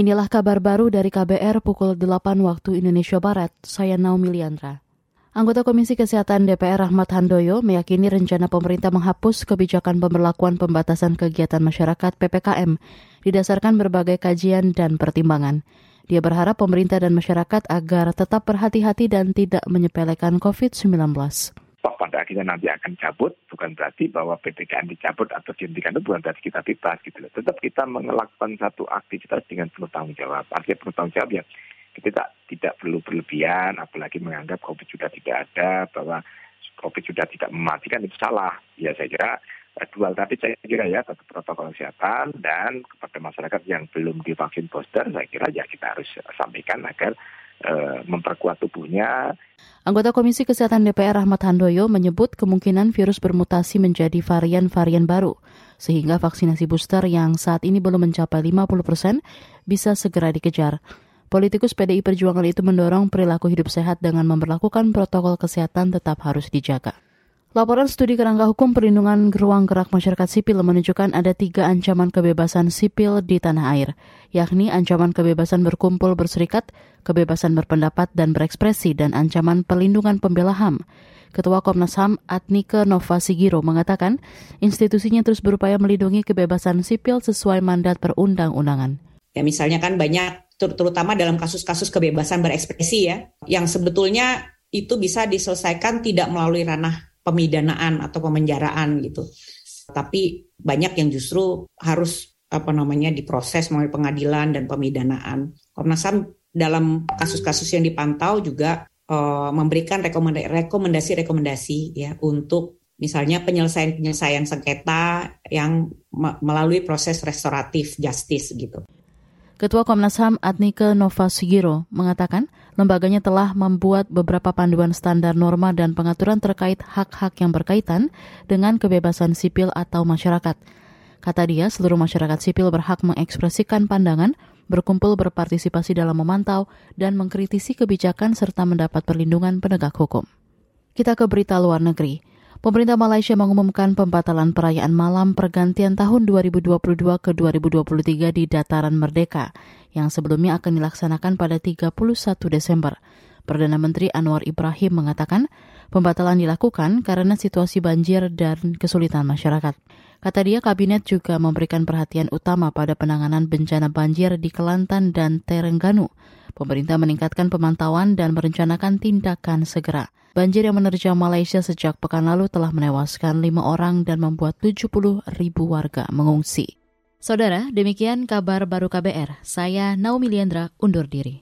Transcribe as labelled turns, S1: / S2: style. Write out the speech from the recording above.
S1: Inilah kabar baru dari KBR pukul 8 waktu Indonesia Barat. Saya Naomi Liandra. Anggota Komisi Kesehatan DPR Ahmad Handoyo meyakini rencana pemerintah menghapus kebijakan pemberlakuan pembatasan kegiatan masyarakat PPKM didasarkan berbagai kajian dan pertimbangan. Dia berharap pemerintah dan masyarakat agar tetap berhati-hati dan tidak menyepelekan COVID-19
S2: toh pada akhirnya nanti akan cabut, bukan berarti bahwa PPKM dicabut atau dihentikan itu bukan berarti kita bebas gitu loh. Tetap kita melakukan satu aktivitas dengan penuh tanggung jawab. Artinya penuh tanggung jawab ya kita tidak, tidak perlu berlebihan, apalagi menganggap COVID sudah tidak ada, bahwa COVID sudah tidak mematikan itu salah. Ya saya kira eh, dual tadi saya kira ya satu protokol kesehatan dan kepada masyarakat yang belum divaksin booster saya kira ya kita harus sampaikan agar uh, memperkuat tubuhnya
S1: Anggota Komisi Kesehatan DPR Ahmad Handoyo menyebut kemungkinan virus bermutasi menjadi varian-varian baru, sehingga vaksinasi booster yang saat ini belum mencapai 50 persen bisa segera dikejar. Politikus PDI Perjuangan itu mendorong perilaku hidup sehat dengan memperlakukan protokol kesehatan tetap harus dijaga. Laporan studi kerangka hukum perlindungan ruang gerak masyarakat sipil menunjukkan ada tiga ancaman kebebasan sipil di tanah air, yakni ancaman kebebasan berkumpul berserikat, kebebasan berpendapat dan berekspresi, dan ancaman perlindungan pembela HAM. Ketua Komnas HAM Atnike Nova Sigiro mengatakan institusinya terus berupaya melindungi kebebasan sipil sesuai mandat perundang-undangan.
S3: Ya misalnya kan banyak terutama dalam kasus-kasus kebebasan berekspresi ya, yang sebetulnya itu bisa diselesaikan tidak melalui ranah pemidanaan atau pemenjaraan gitu. Tapi banyak yang justru harus apa namanya diproses melalui pengadilan dan pemidanaan. Komnas HAM dalam kasus-kasus yang dipantau juga uh, memberikan rekomendasi-rekomendasi ya untuk misalnya penyelesaian-penyelesaian sengketa yang melalui proses restoratif justice gitu.
S1: Ketua Komnas HAM Adnike Nova Sugiro mengatakan lembaganya telah membuat beberapa panduan standar norma dan pengaturan terkait hak-hak yang berkaitan dengan kebebasan sipil atau masyarakat. Kata dia, seluruh masyarakat sipil berhak mengekspresikan pandangan, berkumpul berpartisipasi dalam memantau, dan mengkritisi kebijakan serta mendapat perlindungan penegak hukum. Kita ke berita luar negeri. Pemerintah Malaysia mengumumkan pembatalan perayaan malam pergantian tahun 2022 ke 2023 di Dataran Merdeka yang sebelumnya akan dilaksanakan pada 31 Desember. Perdana Menteri Anwar Ibrahim mengatakan pembatalan dilakukan karena situasi banjir dan kesulitan masyarakat. Kata dia, kabinet juga memberikan perhatian utama pada penanganan bencana banjir di Kelantan dan Terengganu. Pemerintah meningkatkan pemantauan dan merencanakan tindakan segera. Banjir yang menerjang Malaysia sejak pekan lalu telah menewaskan lima orang dan membuat 70 ribu warga mengungsi. Saudara, demikian kabar baru KBR. Saya Naomi Liandra undur diri.